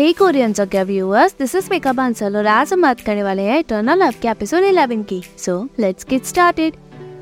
Hey Korean Jagah viewers this is makeup answer और आज हम बात करने वाले हैं इटर्नल लव के एपिसोड 11 की। सो लेट्स गेट स्टार्टेड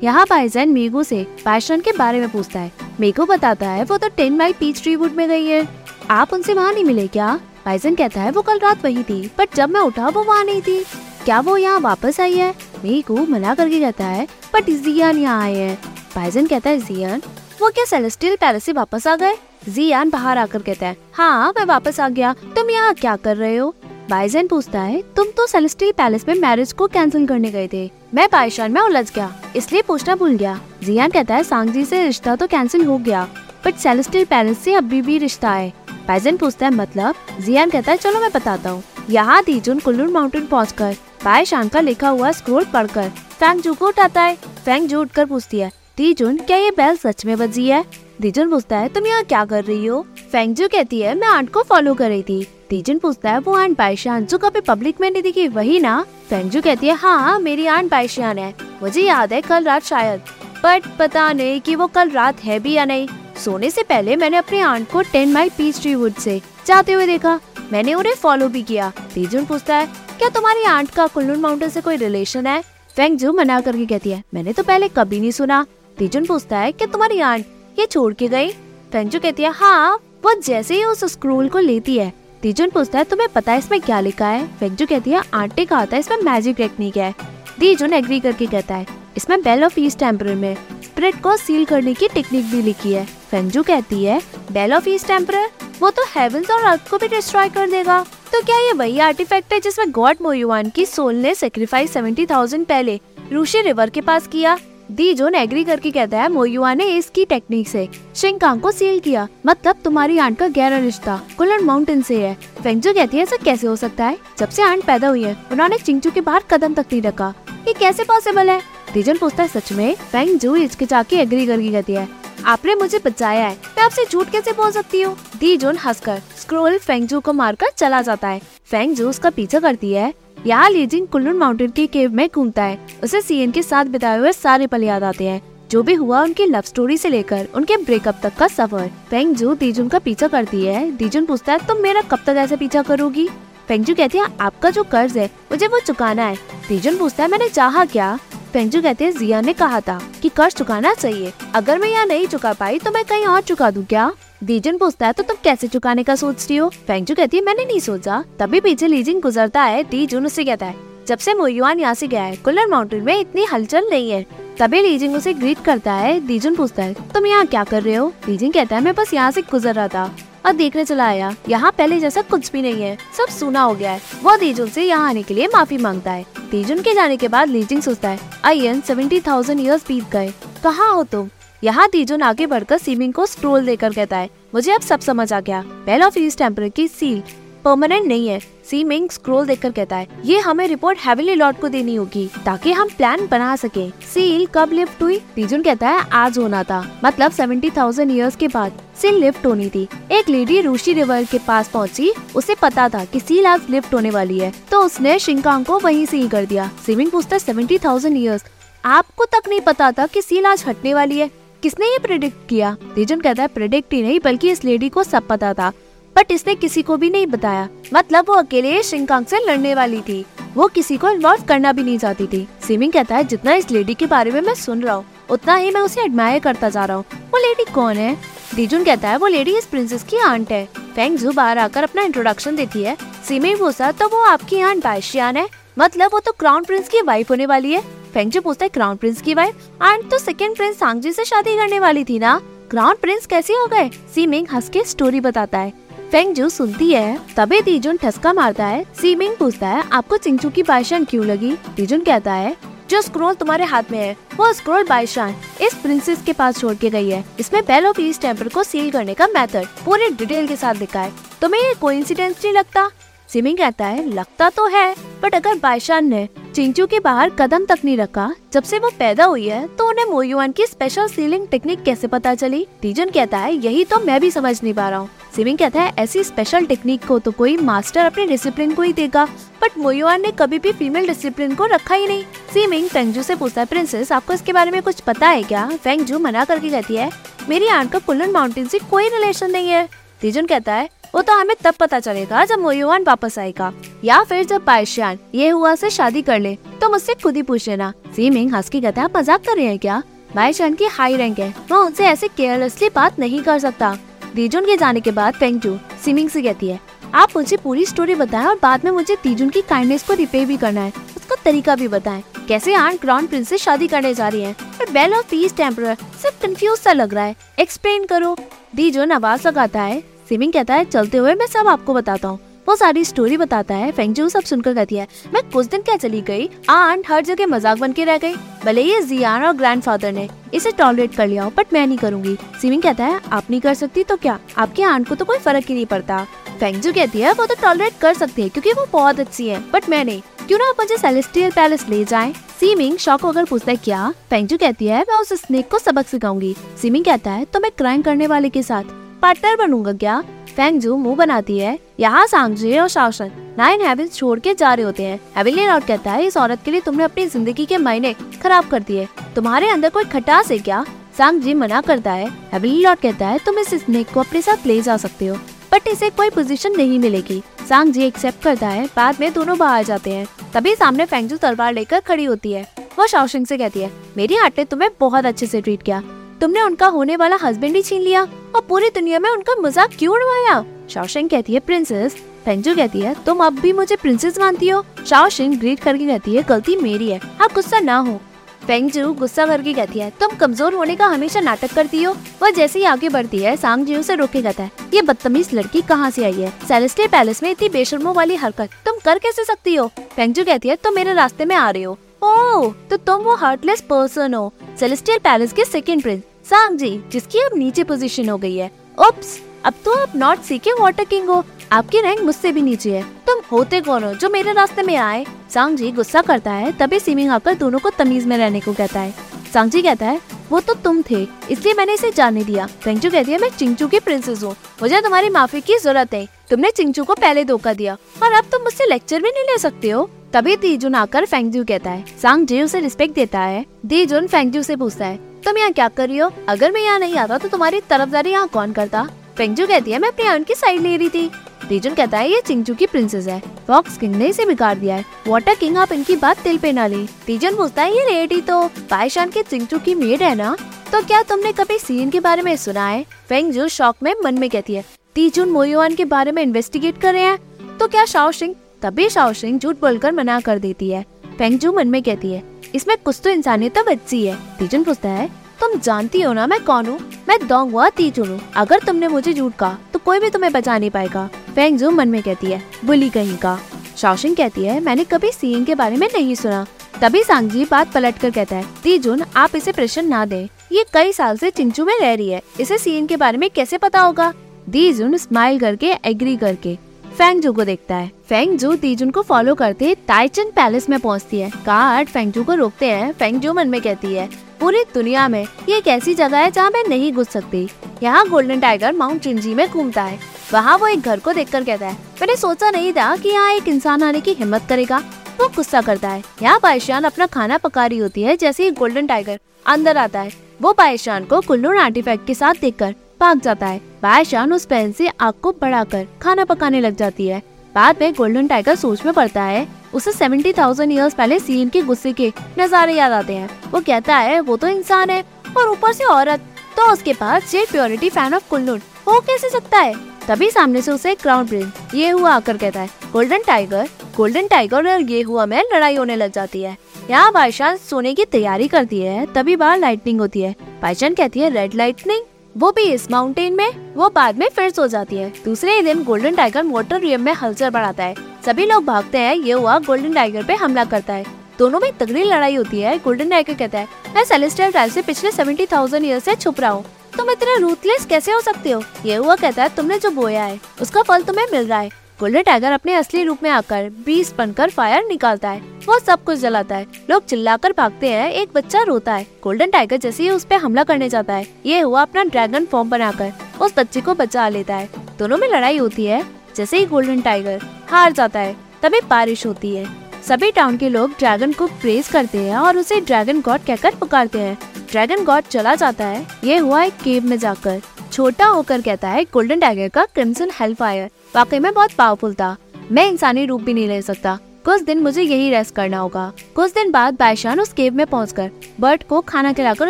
यहाँ बाइजन मीगू से पैशन के बारे में पूछता है। मीगू बताता है, वो तो ten by peach tree wood में गई है। आप उनसे वहाँ नहीं मिले क्या? बाइजन कहता है, वो कल रात वही थी बट जब मैं उठा, वो वहाँ नहीं थी। क्या वो यहाँ वापस आई है? मीगू मना करके कहता है बट जियान यहाँ आए हैं। बाइजन कहता है जियान वो क्या सेलेस्टियल पैलेस से वापस आ गए? जियान बाहर आकर कहता है हाँ मैं वापस आ गया। तुम यहाँ क्या कर रहे हो? बाइजन पूछता है, तुम तो सेलेस्टियल पैलेस में मैरिज को कैंसिल करने गए थे। मैं पाइशान में उलझ गया, इसलिए पूछना भूल गया। जियान कहता है सांगजी से रिश्ता तो कैंसिल हो गया बट सेलेस्टियल पैलेस से अभी भी रिश्ता है। बाइजन पूछता है मतलब? जियान कहता है, चलो मैं बताता हूँ। यहाँ दीजुन कुल्लू माउंटेन पहुँच कर। पाइशान का लिखा हुआ स्क्रोल पढ़कर फैंग जू को उठाता है। फैंग जू उठकर पूछती है दीजुन, क्या ये बेल सच में बजी है? दीजुन पूछता है, तुम यहाँ क्या कर रही हो? फेंगजू कहती है, मैं आंट को फॉलो कर रही थी। दीजुन पूछता है, वो आंट बाइशान जो कभी पब्लिक में नहीं दिखी, वही ना? फेंगजू कहती है हाँ मेरी आंट बाईशान है। मुझे याद है, कल रात शायद। बट पता नहीं कि वो कल रात है भी या नहीं। सोने से पहले मैंने अपने आंट को ten mile peach tree wood से जाते हुए देखा। मैंने उन्हें फॉलो भी किया। दीजुन पूछता है, क्या तुम्हारी आंट का कुल्लू माउंटेन से कोई रिलेशन है? फेंगजू मना करके कहती है, मैंने तो पहले कभी नहीं सुना। दीजुन पूछता है क्या तुम्हारी आंट ये छोड़ के गई? फेंगजू कहती है हाँ वो जैसे ही उस स्क्रोल को लेती है। दीजुन पूछता है, तुम्हें पता है इसमें क्या लिखा है? फेंगजू कहती है, आंटी कहा था इसमें मैजिक टेक्निक है। दीजुन एग्री करके कहता है, इसमें बेल ऑफ़ ईस्ट टेम्पर में स्प्रिट को सील करने की टेक्निक भी लिखी है। फेंगजू कहती है बेल ऑफ़ ईस्ट टेम्पर वो तो हेवंस और अर्थ को भी डिस्ट्रॉय कर देगा। तो क्या ये वही आर्टिफैक्ट है जिसमें गॉड मोयुआन की सोल ने सेक्रीफाइस सेवेंटी थाउज़ेंड पहले रूशी रिवर के पास किया? दी जोन एग्री करके कहता है मोयुआ ने इसकी टेक्निक से शिंकांग को सील किया। मतलब तुम्हारी आंट का गहरा रिश्ता कुलन माउंटेन से है। फेंगजू कहती है, ऐसा कैसे हो सकता है? जब से आंट पैदा हुई है, उन्होंने चिंचू के बाहर कदम तक नहीं रखा। ये कैसे पॉसिबल है? दीजन पूछता है, सच में फेंगजू हिचकिचाके एग्री करके कहती है, आपने मुझे बचाया है, मैं आपसे झूठ कैसे बोल सकती हूँ? दी जोन हंसकर, स्क्रोल फेंगजू को मारकर चला जाता है। फेंगजू उसका पीछा करती है यहाँ लीजिंग कुल्लू माउंटेन के केव में घूमता है, उसे सीएन के साथ बिताए हुए सारे पल याद आते हैं। जो भी हुआ उनकी लव स्टोरी से लेकर, उनके ब्रेकअप तक का सफ़र। पेंगजू, दीजुन का पीछा करती है। दीजुन पूछता है, तुम तो मेरा कब तक ऐसे पीछा करोगी? पेंगजू कहती है, आपका जो कर्ज है, मुझे वो चुकाना है। दीजुन पूछता है, मैंने चाहा क्या? पेंजू कहते हैं, जिया ने कहा था कि कर्ज चुकाना चाहिए। अगर मैं यहाँ नहीं चुका पाई तो मैं कहीं और चुका दूँ क्या? दीजन पूछता है तो तुम कैसे चुकाने का सोच रही हो? फेंगजू कहती है, मैंने नहीं सोचा। तभी पीछे लीजिंग गुजरता है, दीजुन उसे कहता है। जब से मोयुआन यहाँ से गया है कुलर माउंटेन में इतनी हलचल नहीं है। तभी लीजिंग उसे ग्रीट करता है। दीजुन पूछता है, तुम यहाँ क्या कर रहे हो? लीजिंग कहता है, मैं बस यहाँ से गुजर रहा था। और देखने चला आया। यहाँ पहले जैसा कुछ भी नहीं है। सब सुना हो गया है। वो तेजुन से यहाँ आने के लिए माफ़ी माँगता है। तेजुन के जाने के बाद लीजिंग सोचता है, आई सेवेंटी थाउज़ेंड ईयर्स बीत गए। कहाँ हो तुम? यहाँ तेजुन आगे बढ़कर सीमिंग को स्ट्रोल देकर कहता है, मुझे अब सब समझ आ गया। बेल ऑफ़ टेम्पर की सील परमानेंट नहीं है। सीमिंग स्क्रोल देखकर कहता है, ये हमें रिपोर्ट हेविली लॉर्ड को देनी होगी, ताकि हम प्लान बना सके। सील कब लिफ्ट हुई? दीजुन कहता है, आज होना था मतलब सेवेंटी थाउज़ेंड ईयर्स के बाद। सील लिफ्ट होनी थी। एक लेडी रूशी रिवर के पास पहुँची, उसे पता था कि सील आज लिफ्ट होने वाली है तो उसने शिंकांग को वहीं से ही कर दिया। सीमिंग पूछता सेवेंटी थाउज़ेंड ईयर्स आपको तक नहीं पता था कि सील आज हटने वाली है। किसने ये प्रिडिक्ट किया? दीजन कहता है प्रिडिक्ट ही नहीं, बल्कि इस लेडी को सब पता था। बट इसने किसी को भी नहीं बताया। मतलब वो अकेले शिंकांग से लड़ने वाली थी। वो किसी को इन्वॉल्व करना भी नहीं चाहती थी। सिमिंग कहता है, जितना इस लेडी के बारे में मैं सुन रहा हूँ, उतना ही मैं उसे एडमायर करता जा रहा हूँ। वो लेडी कौन है? दीजुन कहता है, वो लेडी इस प्रिंसेस की आंट है। फेंग जू बाहर आकर अपना इंट्रोडक्शन देती है। सिमिंग बोसा तो वो आपकी आंट बाइशियान है? मतलब वो तो क्राउन प्रिंस की वाइफ होने वाली है? फेंगजू पूछता है क्राउन प्रिंस की वाइफ आंट तो सेकेंड प्रिंस सांगजी से शादी करने वाली थी ना? क्राउन प्रिंस कैसे हो गए? सीमिंग हंस के स्टोरी बताता है। फेंगजू सुनती है, तबे तीजुन ठसका मारता है, सीमिंग पूछता है, आपको चिंचू की बाइशान क्यों लगी? तीजुन कहता है, जो स्क्रोल तुम्हारे हाथ में है, वो स्क्रोल बाइशान इस प्रिंसेस के पास छोड़ के गई है। इसमें बेल ऑफ़ ईस्ट टेंपल को सील करने का मेथड पूरे डिटेल के साथ दिखाए है। तुम्हें ये कोइंसिडेंस नहीं लगता? सिमिंग कहता है, लगता तो है बट अगर बाइशान ने चिंचू के बाहर कदम तक नहीं रखा, जब से वो पैदा हुई है तो उन्हें मोयुआन की स्पेशल सीलिंग टेक्निक कैसे पता चली? तीजन कहता है, यही तो मैं भी समझ नहीं पा रहा हूँ। सिमिंग कहता है, ऐसी स्पेशल टेक्निक को तो कोई मास्टर अपने डिसिप्लिन को ही देगा बट मोयुआन ने कभी भी फीमेल डिसिप्लिन को रखा ही नहीं। सिमिंग फेंगजू से पूछता है प्रिंसेस आपको इसके बारे में कुछ पता है क्या? फेंगजू मना करके कहती है, मेरी आंट का कुल्लन माउंटेन से कोई रिलेशन नहीं है। तीजन कहता है वो तो हमें तब पता चलेगा जब मोयुआन वापस आएगा। या फिर जब पायशान ये हुआ से शादी कर ले। तो मुझसे खुद ही पूछ लेना। सीमिंग हंस की कहता है मज़ाक कर रहे हैं क्या? बाईशान की हाई रैंक है। मैं उनसे ऐसे केयरलेसली बात नहीं कर सकता। दीजुन के जाने के बाद पेंगजू सीमिंग से कहती है, आप मुझे पूरी स्टोरी बताएँ और बाद में मुझे तीजुन की काइंडनेस को रिपे भी करना है। उसका तरीका भी बताएँ। कैसे आंट क्राउन प्रिंस से शादी करने जा रही है। और बेल ऑफ़ पीस टेम्पर सब कंफ्यूज सा लग रहा है। एक्सप्लेन करो। दीजुन आवाज़ लगाता है सिमिंग कहता है, चलते हुए मैं सब आपको बताता हूँ। वो सारी स्टोरी बताता है फेंगजू सब सुनकर कहती है, मैं कुछ दिन क्या चली गई? आंट हर जगह मज़ाक बन के रह गई। भले ये जियान और ग्रैंडफादर ने इसे टॉलरेट कर लिया हो बट मैं नहीं करूँगी। सिमिंग कहता है, आप नहीं कर सकती तो क्या? आपके आंट को तो कोई फ़र्क ही नहीं पड़ता। फेंगजू कहती है, वो तो टॉलरेट कर सकती है, क्योंकि वो बहुत अच्छी है बट मैं नहीं। क्यों ना आप मुझे सेलेस्टियल पैलेस ले जाएँ? सीमिंग शॉक होकर पूछता है, क्या? फेंगजू कहती है, मैं उस स्नेक को सबक सिखाऊँगी। सीमिंग कहता है तो मैं क्राइम करने वाले के साथ पार्टनर बनूँगा क्या? फेंगजू मुँह बनाती है। यहाँ सांगजे और शासन। नाइन हैबिट्स छोड़ के जा रहे होते हैं। हेविली लॉर्ड कहता है, इस औरत के लिए तुमने अपनी ज़िंदगी के मायने खराब कर दिए। तुम्हारे अंदर कोई खटास है क्या? सांग जी मना करता है। हेविली लॉर्ड कहता है, तुम इस स्नेक को अपने साथ ले जा सकते हो बट इसे कोई पोजीशन नहीं मिलेगी। सांग जी एक्सेप्ट करता है, बाद में दोनों बाहर जाते हैं। तभी सामने फेंगजू तलवार लेकर खड़ी होती है। वो शाओशिंग से कहती है, मेरी आंट ने तुम्हें बहुत अच्छे से ट्रीट किया। तुमने उनका होने वाला हस्बैंड ही छीन लिया। और पूरी दुनिया में उनका मज़ाक क्यों उड़वाया? शाओशिंग कहती है प्रिंसेस फेंजू कहती है, तुम अब भी मुझे प्रिंसेस मानती हो? शाओशिंग ग्रीट करके कहती है, गलती मेरी है, आप गुस्सा ना हो। फेंगजू गुस्सा करके कहती है, तुम कमज़ोर होने का हमेशा नाटक करती हो? वह जैसे ही आगे बढ़ती है सांग जी उसे रोके कहता है, ये बदतमीज लड़की कहाँ से आई है? सेलेस्टे पैलेस में इतनी बेशर्मों वाली हरकत, तुम कर कैसे सकती हो? फेंगजू कहती है, तुम मेरे रास्ते में आ रहे हो। ओह तो तुम वो हार्टलेस पर्सन हो। सेलेस्टियल पैलेस के सेकंड प्रिंस सांग जी, जिसकी अब नीचे पोजीशन हो गई है। उप्स अब तो आप नॉट सी के वाटर किंग हो। आपकी रैंक मुझसे भी नीचे है। तुम होते कौन हो जो मेरे रास्ते में आए? सांग जी, गुस्सा करता है, तभी सीमिंग आकर दोनों को तमीज में रहने को कहता है। सांग जी कहता है, वो तो तुम थे, इसलिए मैंने इसे जाने दिया। फेंगचू कहती है, मैं चिंचू की प्रिंसेस हूँ। मुझे तुम्हारी माफ़ी की ज़रूरत है। तुमने चिंचू को पहले धोखा दिया। और अब तुम मुझसे लेक्चर भी नहीं ले सकते हो। तभी तीजुन आकर फेंगजू कहता है, सांग जी उसे रिस्पेक्ट देता है। दीजुन फेंगजू से पूछता है, तुम यहाँ क्या कर रही हो? अगर मैं यहाँ नहीं आता तो तुम्हारी तरफदारी यहाँ कौन करता? फेंगजू कहती है, मैं अपनी आंट की साइड ले रही थी। रीजन कहता है, ये चिंचू की प्रिंसेस है। फॉक्स किंग ने इसे बिगाड़ दिया है। वाटर किंग आप इनकी बात दिल पे ना ले। रीजन पूछता है, ये रेडी तो पायशान के चिंचू की मेड है ना? तो क्या तुमने कभी सीन के बारे में सुना है? फेंगजू शौक में मन में कहती है, तीजुन मोयुआन के बारे में इन्वेस्टिगेट कर रहे हैं? तो क्या शाओ सिंह तभी शाओ सिंह झूठ बोलकर मना कर देती है। फेंगजू मन में कहती है, इसमें कुछ तो इंसानियत बच्ची है। तीजुन पूछता है, तुम जानती हो ना मैं कौन हूँ? मैं दोंगवा तीजुन हूँ। अगर तुमने मुझे झूठ कहा तो कोई भी तुम्हें बचा नहीं पाएगा। फेंगजू मन में कहती है, बुली कहीं का? शाओशिंग कहती है, मैंने कभी सीएन के बारे में नहीं सुना। तभी सांगजी बात पलट कर कहता है, तीजुन, आप इसे प्रश्न ना दें। ये कई साल से चिंचू में रह रही है। इसे सीएन के बारे में कैसे पता होगा? दीजुन स्माइल करके एग्री करके फेंगजू को देखता है। फेंगजू तीजुन को फॉलो करते ताइचन पैलेस में पहुँचती है। कार्ड फेंगजू को रोकते हैं। फेंगजू मन में कहती है, पूरी दुनिया में ये एक ऐसी जगह है जहाँ मैं नहीं घुस सकती। यहाँ गोल्डन टाइगर माउंट चिंजी में घूमता है। वहाँ वो एक घर को देखकर कहता है, मैंने सोचा नहीं था कि यहाँ एक इंसान आने की हिम्मत करेगा। वो गुस्सा करता है। यहाँ पायशान अपना खाना पका रही होती है जैसे ही गोल्डन टाइगर अंदर आता है। वो पायशान को कुल्लू आर्टिफैक्ट के साथ देखकर भाग जाता है। पायशान उस पेन से आग को बढ़ाकर खाना पकाने लग जाती है। बाद में गोल्डन टाइगर सोच में पड़ता है। उसे सेवेंटी थाउज़ेंड ईयर्स पहले सीन के गुस्से के नजारे याद आते हैं। वो कहता है, वो तो इंसान है और ऊपर से औरत। तो उसके पास जेट प्योरिटी फ़ैन ऑफ़ कुल्लून हो कैसे सकता है? तभी सामने से उसे क्राउन प्रिंस ये हुआ आकर कहता है गोल्डन टाइगर गोल्डन टाइगर और ये हुआ में लड़ाई होने लग जाती है। यहाँ बादशाह सोने की तैयारी करती है, तभी बाहर लाइटनिंग होती है। बादशाह कहती है रेड लाइटनिंग वो भी इस माउंटेन में, वो बाद में फिर सो जाती है। दूसरे ही दिन गोल्डन टाइगर मोटर रियम में हलचल बढ़ाता है। सभी लोग भागते हैं, ये हुआ गोल्डन टाइगर पे हमला करता है। दोनों में तगड़ी लड़ाई होती है गोल्डन टाइगर कहता है, मैं सेलेस्टियल ट्राइल से पिछले सेवेंटी थाउज़ेंड ईयर ऐसी छुप रहा हूँ। तुम इतने रूथलेस कैसे हो सकते हो? ये हुआ कहता है, तुमने जो बोया है, उसका फल तुम्हें मिल रहा है। गोल्डन टाइगर अपने असली रूप में आकर बीस बनकर फायर निकालता है। वो सब कुछ जलाता है। लोग चिल्लाकर भागते हैं। एक बच्चा रोता है। गोल्डन टाइगर जैसे ही उस पर हमला करने जाता है। ये हुआ अपना ड्रैगन फॉर्म बनाकर। उस बच्चे को बचा लेता है। दोनों में लड़ाई होती है। जैसे ही गोल्डन टाइगर हार जाता है, तभी बारिश होती है। सभी टाउन के लोग ड्रैगन को प्रेस करते हैं और उसे ड्रैगन गॉड कहकर पुकारते हैं। ड्रैगन गॉड चला जाता है। ये हुआ एक केव में जाकर। छोटा होकर कहता है, गोल्डन टाइगर का क्रिम्सन हेल्फायर। वाकई में बहुत पावरफुल था। मैं इंसानी रूप भी नहीं ले सकता। कुछ दिन मुझे यही रेस्ट करना होगा। कुछ दिन बाद बायशान उस केव में पहुंचकर बर्ट को खाना खिलाकर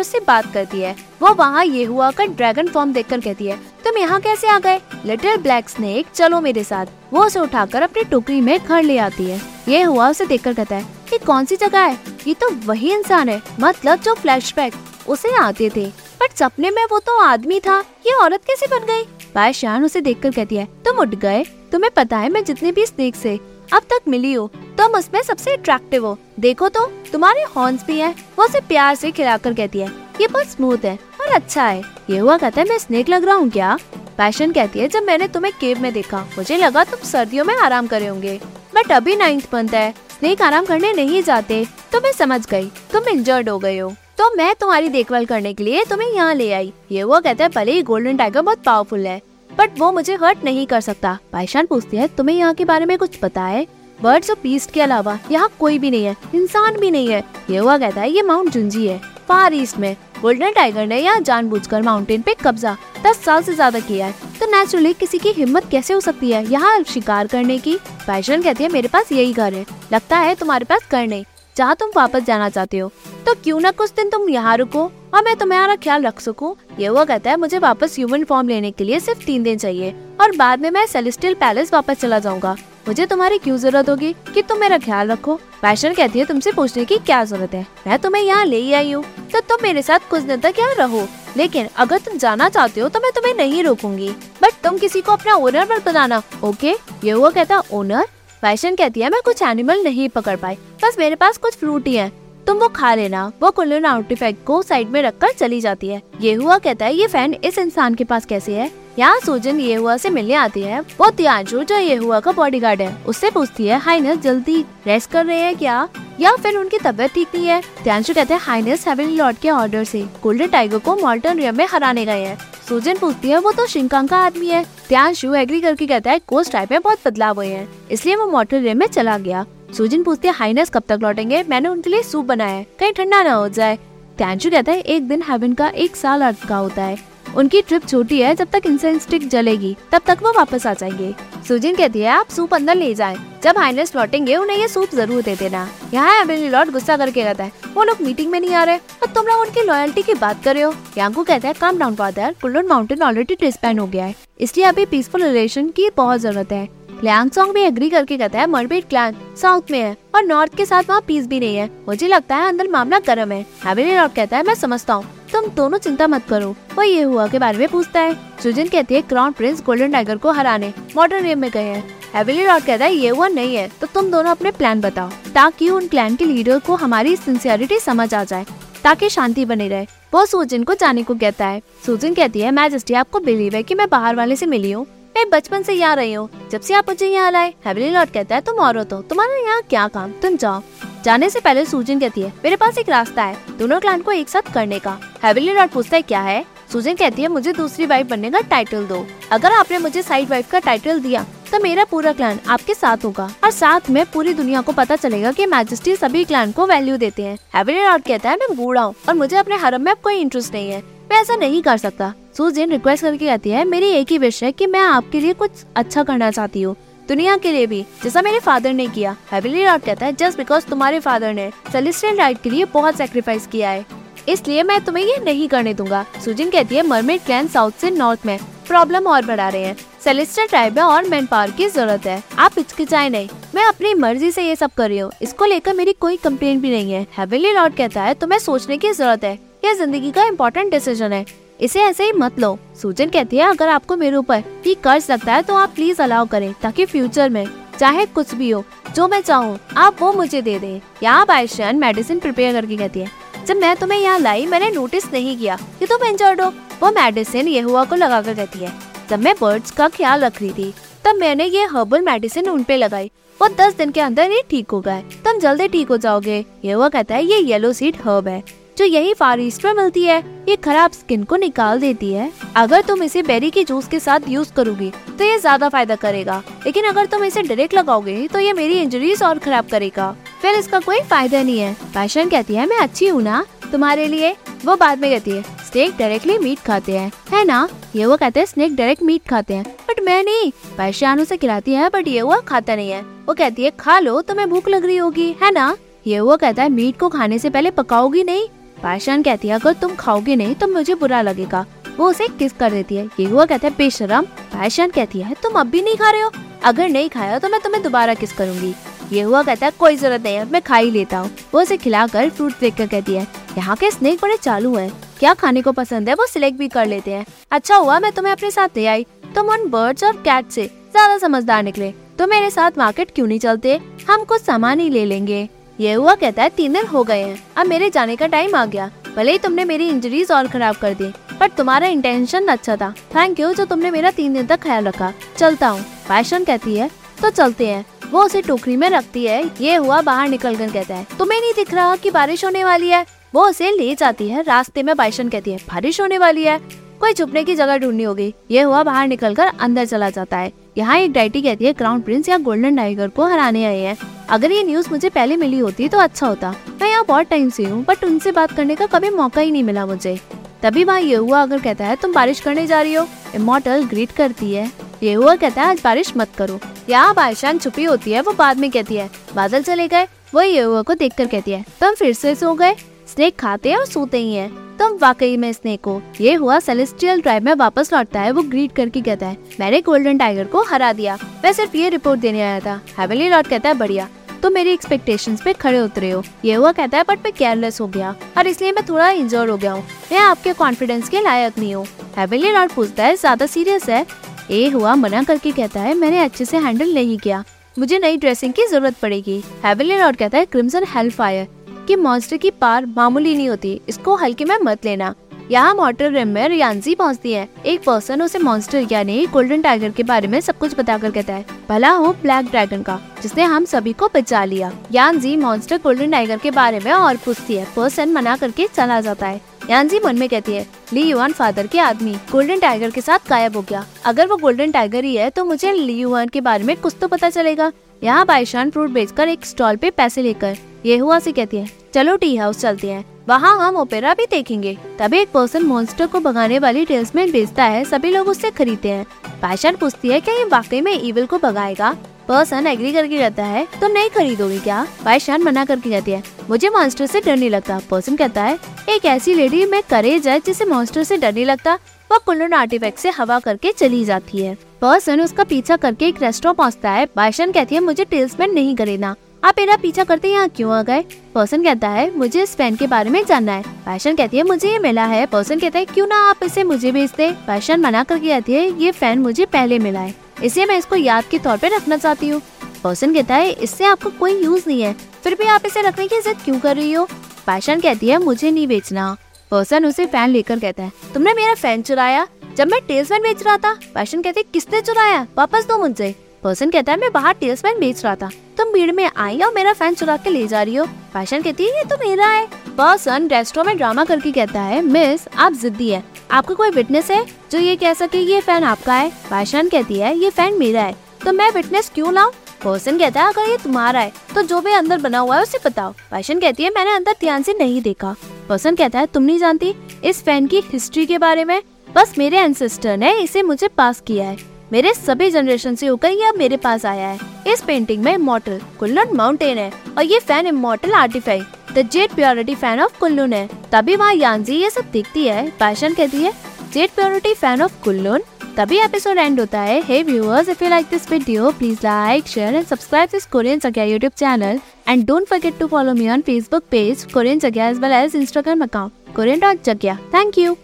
उससे बात करती है। वो वहाँ ये हुआ कर ड्रैगन फॉर्म देखकर कहती है, तुम यहाँ कैसे आ गए? लिटिल ब्लैक स्नेक चलो मेरे साथ। वो उसे उठाकर अपनी टोकरी में घर ले आती है। ये हुआ उसे देखकर कहता है, ये कौन सी जगह है? ये तो वही इंसान है मतलब जो फ्लैशबैक उसे आते थे। बट सपने में वो तो आदमी था। ये औरत कैसे बन गई? बायशान उसे देखकर कहती है, तुम उठ गए? तुम्हें पता है मैं जितने भी स्नेक से अब तक मिली हो, तुम उसमें सबसे अट्रैक्टिव हो। देखो तो तुम्हारे हॉर्न्स भी हैं। वो उसे प्यार से खिलाकर कहती है, ये बहुत स्मूथ है और अच्छा है। ये हुआ कहता है, मैं स्नेक लग रहा हूँ क्या? पैशन कहती है, जब मैंने तुम्हें केव में देखा, मुझे लगा तुम सर्दियों में आराम करे होंगे। बट अभी नाइन्थ मंथ है स्नेक आराम करने नहीं जाते तो मैं समझ गई, तुम इंजर्ड हो गए हो। तो मैं तुम्हारी देखभाल करने के लिए तुम्हें यहाँ ले आई। ये वो कहता है भले ही गोल्डन टाइगर बहुत पावरफुल है। बट वो मुझे हर्ट नहीं कर सकता। पाइशान पूछती है, तुम्हें यहाँ के बारे में कुछ पता है? बर्ड्स और पीस्ट के अलावा यहाँ कोई भी नहीं है। इंसान भी नहीं है। ये हुआ कहता है, ये माउंट जुंजी है फार ईस्ट में। गोल्डन टाइगर ने यहाँ जानबूझकर माउंटेन पे कब्जा दस साल से ज़्यादा किया है। तो नेचुरली किसी की हिम्मत कैसे हो सकती है यहाँ शिकार करने की? पैशन कहती है, मेरे पास यही घर है। लगता है तुम्हारे पास घर नहीं। जहाँ तुम वापस जाना चाहते हो तो क्यों ना कुछ दिन तुम यहाँ रुको और मैं तुम्हारा ख्याल रख सकूँ। ये वो कहता है, मुझे वापस ह्यूमन फॉर्म लेने के लिए सिर्फ़ तीन दिन चाहिए और बाद में मैं सेलेस्टियल पैलेस वापस चला जाऊँगा। मुझे तुम्हारी क्यों ज़रूरत होगी कि तुम मेरा ख्याल रखो? पैशन कहती है, तुमसे पूछने की क्या ज़रूरत है? मैं तुम्हें यहाँ ले आई हूँ तो तुम मेरे साथ कुछ दिन तक यहाँ रहो। लेकिन अगर तुम जाना चाहते हो तो मैं तुम्हें नहीं रोकूँगी। बट तुम किसी को अपना ओनर बनाना ओके? ये वो कहता ओनर पैशन कहती है, मैं कुछ एनिमल नहीं पकड़ पाई। बस मेरे पास कुछ फ्रूट ही है। तुम वो खा लेना। वो कुल्लू आर्टिफैक्ट को साइड में रखकर चली जाती है। ये हुआ कहता है, ये फ़ैन इस इंसान के पास कैसे है? यहाँ सूजन ये हुआ से मिलने आती है। वो त्याजू, जो ये हुआ का बॉडीगार्ड है, उससे पूछती है, हाइनस, जल्दी रेस्ट कर रहे हैं क्या? या फिर उनकी तबियत ठीक नहीं है? त्याजू कहते हैं, हाइनस हेवन लॉर्ड के ऑर्डर से। गोल्डन टाइगर को मॉल्टन रियम में हराने गए हैं। सूजन पूछती है, वो तो शिंकांग का आदमी है। त्याजू एग्री करके कहता है कोस्ट टाइप में बहुत बदलाव हुए हैं। इसलिए वो मोटर रेम में चला गया। सुजन पूछती है हाइनेस कब तक लौटेंगे? मैंने उनके लिए सूप बनाया है। कहीं ठंडा ना हो जाए। त्यांशु कहता है, एक दिन हेवन का एक साल अर्थ का होता है। उनकी ट्रिप छोटी है, जब तक इंसेंस स्टिक जलेगी, तब तक वो वापस आ जाएँगे। सुजिन कहती है, आप सूप अंदर ले जाए। जब हाइनेस लौटेंगे, उन्हें ये सूप ज़रूर दे देना। यहाँ एमिली लॉर्ड गुस्सा करके कहता है। वो लोग मीटिंग में नहीं आ रहे। और तुम लोग उनकी लॉयल्टी की बात कर रहे हो। यांगू कहता है काम डाउन फादर कुल्लून माउंटेन ऑलरेडी डिस्पैंड हो गया है। इसलिए अभी पीसफुल रिलेशन की बहुत ज़रूरत है। लियांग सॉन्ग भी एग्री करके कहता है, मरबेट क्लैन, साउथ में है, और नॉर्थ के साथ वहाँ पीस भी नहीं है। मुझे लगता है अंदर मामला गर्म है। हैविली लॉर्ड कहता है, मैं समझता हूँ। तुम दोनों चिंता मत करो। वो ये हुआ के बारे में पूछता है। सुजन कहती है, क्राउन प्रिंस गोल्डन टाइगर को हराने, मॉडर्न वेव में गए हैं। हेविली लॉर्ड कहता है, ये हुआ नहीं है तो तुम दोनों अपने प्लान बताओ, ताकि उन प्लान के लीडर को हमारी सिंसियरिटी समझ आ जाए, ताकि शांति बनी रहे। वो सुजन को जाने को कहता है। सुजन कहती है, मैजेस्टी, आपको बिलीव है कि मैं बाहर वाले से मिली हूँ? बचपन से यहाँ रही हूँ। जब से आप मुझे यहाँ लाए हेवली लॉर्ड कहता है, तुम औरत हो तुम्हारा यहाँ क्या काम? तुम जाओ। जाने से पहले सूजन कहती है, मेरे पास एक रास्ता है, दोनों क्लान को एक साथ करने का। हेवली लॉर्ड पूछता है, क्या है? सूजन कहती है, मुझे दूसरी वाइफ बनने का टाइटल दो। अगर आपने मुझे साइड वाइफ का टाइटल दिया तो मेरा पूरा क्लान आपके साथ होगा। और साथ में पूरी दुनिया को पता चलेगा कि मैजेस्टी सभी क्लान को वैल्यू देते हैं। हेवली लॉर्ड कहता है, मैं बूढ़ा हूँ और मुझे अपने हरम में कोई इंटरेस्ट नहीं है। मैं ऐसा नहीं कर सकता। सुजिन रिक्वेस्ट करके कहती है, मेरी एक ही विश है कि मैं आपके लिए कुछ अच्छा करना चाहती हूँ, दुनिया के लिए भी, जैसा मेरे फादर ने किया। हेविली लॉर्ड कहता है जस्ट बिकॉज़ तुम्हारे फादर ने सेलिस्टियल राइट के लिए बहुत सेक्रीफाइस किया है, इसलिए मैं तुम्हें ये नहीं करने दूँगा। सुजिन कहती है मरमेड क्लैन साउथ से नॉर्थ में प्रॉब्लम और बढ़ा रहे हैं। सेलिस्टर ट्राइब में और मैन पावर की ज़रूरत है। आप हिचकिचाए नहीं। मैं अपनी मर्ज़ी से ये सब कर रही हूँ। इसको लेकर मेरी कोई कम्प्लेन भी नहीं है। हेविली लॉर्ड कहता है, तुम्हें सोचने की ज़रूरत है। यह ज़िंदगी का इम्पोर्टेंट डिसीज़न है। इसे ऐसे ही मत लो। सूजन कहती है, अगर आपको मेरे ऊपर ही कर्ज लगता है तो आप प्लीज़ अलाउ करें, ताकि फ्यूचर में चाहे कुछ भी हो, जो मैं चाहूँ, आप वो मुझे दे दें। यहाँ बायशन मेडिसिन प्रिपेयर करके कहती है, जब मैं तुम्हें यहाँ लाई, मैंने नोटिस नहीं किया कि तुम इंजर्ड हो। वो मेडिसिन ये हुआ को लगा कर कहती है, जब मैं बर्ड्स का ख्याल रख रही थी, तब मैंने ये हर्बल मेडिसिन उन पे लगाई। वो दस दिन के अंदर ये ठीक हो गए। तुम जल्दी ठीक हो जाओगे। ये हुआ कहता है, ये येलो सीड हर्ब है। जो यही फार ईस्ट में मिलती है, ये खराब स्किन को निकाल देती है। अगर तुम इसे बेरी के जूस के साथ यूज़ करोगी तो ये ज़्यादा फ़ायदा करेगा। लेकिन अगर तुम इसे डायरेक्ट लगाओगे तो ये मेरी इंजरीज और खराब करेगा। फिर इसका कोई फ़ायदा नहीं है। पैशन कहती है, मैं अच्छी हूँ ना? तुम्हारे लिए वो बाद में कहती है स्नेक डायरेक्टली मीट खाते हैं। है ना? ये वो कहते हैं स्नेक डायरेक्ट मीट खाते हैं। बट मैं नहीं। पायशान उसे खिलाती है बट ये वो खाता नहीं है। वो कहती है, खा लो, तुम्हें भूख लग रही होगी। है ना? ये वो कहता है मीट को खाने से पहले पकाओगी नहीं? पायशान कहती है, अगर तुम खाओगे नहीं तो मुझे बुरा लगेगा। वो उसे किस कर देती है? ये हुआ कहता है, बेशरम। पायशान कहती है, तुम अब भी नहीं खा रहे हो? अगर नहीं खाया तो मैं तुम्हें दोबारा किस करूँगी? ये हुआ कहता है, कोई ज़रूरत नहीं है, मैं खा ही लेता हूँ। वो उसे खिलाकर फ्रूट देख कर कहती है, यहाँ के स्नेक बड़े चालू हैं। क्या खाने को पसंद है? वो सिलेक्ट भी कर लेते हैं। अच्छा हुआ, मैं तुम्हें अपने साथ ले आई। तुम उन बर्ड्स और कैट से ज़्यादा समझदार निकले। तो मेरे साथ मार्केट क्यों नहीं चलते? हम कुछ सामान ही ले लेंगे। ये हुआ कहता है, तीन दिन हो गए हैं। अब मेरे जाने का टाइम आ गया। भले ही तुमने मेरी इंजरीज और खराब कर दी पर तुम्हारा इंटेंशन अच्छा था। थैंक यू जो तुमने मेरा तीन दिन तक ख्याल रखा। चलता हूँ। पैशन कहती है तो चलते हैं। वो उसे टोकरी में रखती है। ये हुआ बाहर निकल कर कहता है, तुम्हें नहीं दिख रहा कि बारिश होने वाली है? वो उसे ले जाती है। रास्ते में बाइशन कहती है, बारिश होने वाली है। कोई छुपने की जगह ढूंढनी होगी। ये हुआ बाहर निकलकर अंदर चला जाता है। यहाँ एक डाइटी कहती है, क्राउन प्रिंस या गोल्डन टाइगर को हराने आए हैं। अगर ये न्यूज़ मुझे पहले मिली होती तो अच्छा होता। मैं यहाँ बहुत टाइम से हूँ, बट उनसे बात करने का कभी मौका ही नहीं मिला मुझे। तभी वहाँ ये हुआ अगर कहता है, तुम बारिश करने जा रही हो? इमोटल ग्रीट करती है। ये हुआ कहता है, आज बारिश मत करो। यहाँ बारिशान छुपी होती है, वो बाद में कहती है। बादल चले गए, वो ये हुआ को देख कर कहती है, तुम फिर से सो गए। स्नेक खाते हैं और सोते ही हैं। तुम वाकई में स्नेक हो ये हुआ सेलेस्टियल ड्राइव में वापस लौटता है, वो ग्रीट करके कहता है, मैंने गोल्डन टाइगर को हरा दिया। मैं सिर्फ़ ये रिपोर्ट देने आया था। हेवली लॉर्ड कहता है, बढ़िया। तो मेरी एक्सपेक्टेशन पे खड़े उतरे हो। ये हुआ कहता है बट मैं केयरलेस हो गया। और इसलिए मैं थोड़ा इंजोर हो गया हूँ। मैं आपके कॉन्फिडेंस के लायक नहीं हूँ। हेवली लॉर्ड पूछता है, ज़्यादा सीरियस है? ए हुआ, मना करके कहता है, मैंने अच्छे से हैंडल नहीं किया। मुझे नई ड्रेसिंग की ज़रूरत पड़ेगी। हेवली लॉर्ड कहता है क्रिम्सन हेल्प फायर कि मॉन्स्टर की पार मामूली नहीं होती। इसको हल्के में मत लेना। यहाँ मॉटर रिम में रियांजी पहुँचती है। एक पर्सन उसे मॉन्स्टर यानी गोल्डन टाइगर के बारे में सब कुछ बताकर कहता है। भला हो ब्लैक ड्रैगन का, जिसने हम सभी को बचा लिया। यानजी मॉन्स्टर गोल्डन टाइगर के बारे में और पूछती है। पर्सन मना करके चला जाता है। यानजी मन में कहती है, ली युआन फादर के आदमी गोल्डन टाइगर के साथ गायब हो गया। अगर वो गोल्डन टाइगर ही है तो मुझे ली युआन के बारे में कुछ तो पता चलेगा। यहाँ बाईशान फ्रूट बेचकर एक स्टॉल पे पैसे लेकर। ये हुआ से कहती है, चलो टी हाउस चलते हैं। वहाँ हम ओपेरा भी देखेंगे। तभी एक पर्सन मॉन्स्टर को भगाने वाली टेल्समैन बेचता है, सभी लोग उससे खरीदते हैं। पैशन पूछती है, क्या ये वाकई में इविल को भगाएगा? पर्सन एग्री करके कहता है तो नहीं खरीदोगी क्या? पायशान मना करके कहती है, मुझे मॉन्स्टर से डर नहीं लगता। पर्सन कहता है, एक ऐसी लेडी में करेज है जिसे मॉन्स्टर से डर नहीं लगता। वह कुल्लून आर्टिफैक्ट से हवा करके चली जाती है। पर्सन उसका पीछा करके एक रेस्टोरेंट पहुँचता है। पायशान कहती है, मुझे टेल्समैन नहीं खरीदना आप मेरा पीछा करते यहाँ क्यों आ गए? पर्सन कहता है, मुझे इस फ़ैन के बारे में जानना है। पैशन कहती है, मुझे ये मिला है। पर्सन कहता है, क्यों ना आप इसे मुझे भेज दे? पैशन मना कर कहती है, ये फ़ैन मुझे पहले मिला है। इसलिए मैं इसको याद के तौर पर रखना चाहती हूँ। पर्सन कहता है, इससे आपको कोई यूज़ नहीं है। फिर भी आप इसे रखने की इज़्ज़त क्यों कर रही हो? पैशन कहती है, मुझे नहीं बेचना पर्सन उसे फ़ैन लेकर कहता है, तुमने मेरा फ़ैन चुराया? जब मैं टेल्स टेल्समैन बेच रहा था पैशन कहती, किसने चुराया? वापस दो मुझे पर्सन कहता है, मैं बाहर टेल्स टेल्समैन बेच रहा था। तुम भीड़ में आई और मेरा फ़ैन चुरा के ले जा रही हो। पैशन कहती है, ये तो मेरा है। पर्सन रेस्टोरेंट में ड्रामा करके कहता है मिस आप जिद्दी है। आपका कोई विटनेस है जो ये कह सके, ये फ़ैन आपका है? पैशन कहती है, ये फ़ैन मेरा है। तो मैं विटनेस क्यों लाऊं? पर्सन कहता है, अगर ये तुम्हारा है तो जो भी अंदर बना हुआ है उसे बताओ। पैशन कहती है, मैंने अंदर ध्यान से नहीं देखा। पर्सन कहता है, तुम नहीं जानती, इस फ़ैन की हिस्ट्री के बारे में? बस मेरे एंसेस्टर ने इसे मुझे पास किया है। मेरे सभी जनरेशन से होकर यह मेरे पास आया है। इस पेंटिंग में मॉटल कुल्लून माउंटेन है और ये fan immortal artifact the jade purity fan of कुल्लून है। तभी वहाँ यानजी ये सब देखती है पैशन कहती है जेट प्योरिटी फ़ैन ऑफ़ कुल्लून तभी एपिसोड एंड होता है। Hey viewers if you like this video please like share and subscribe this Korean Jagah YouTube channel and don't forget to follow me on Facebook page Korean Jagah as well as Instagram account Korean dot Jagah thank you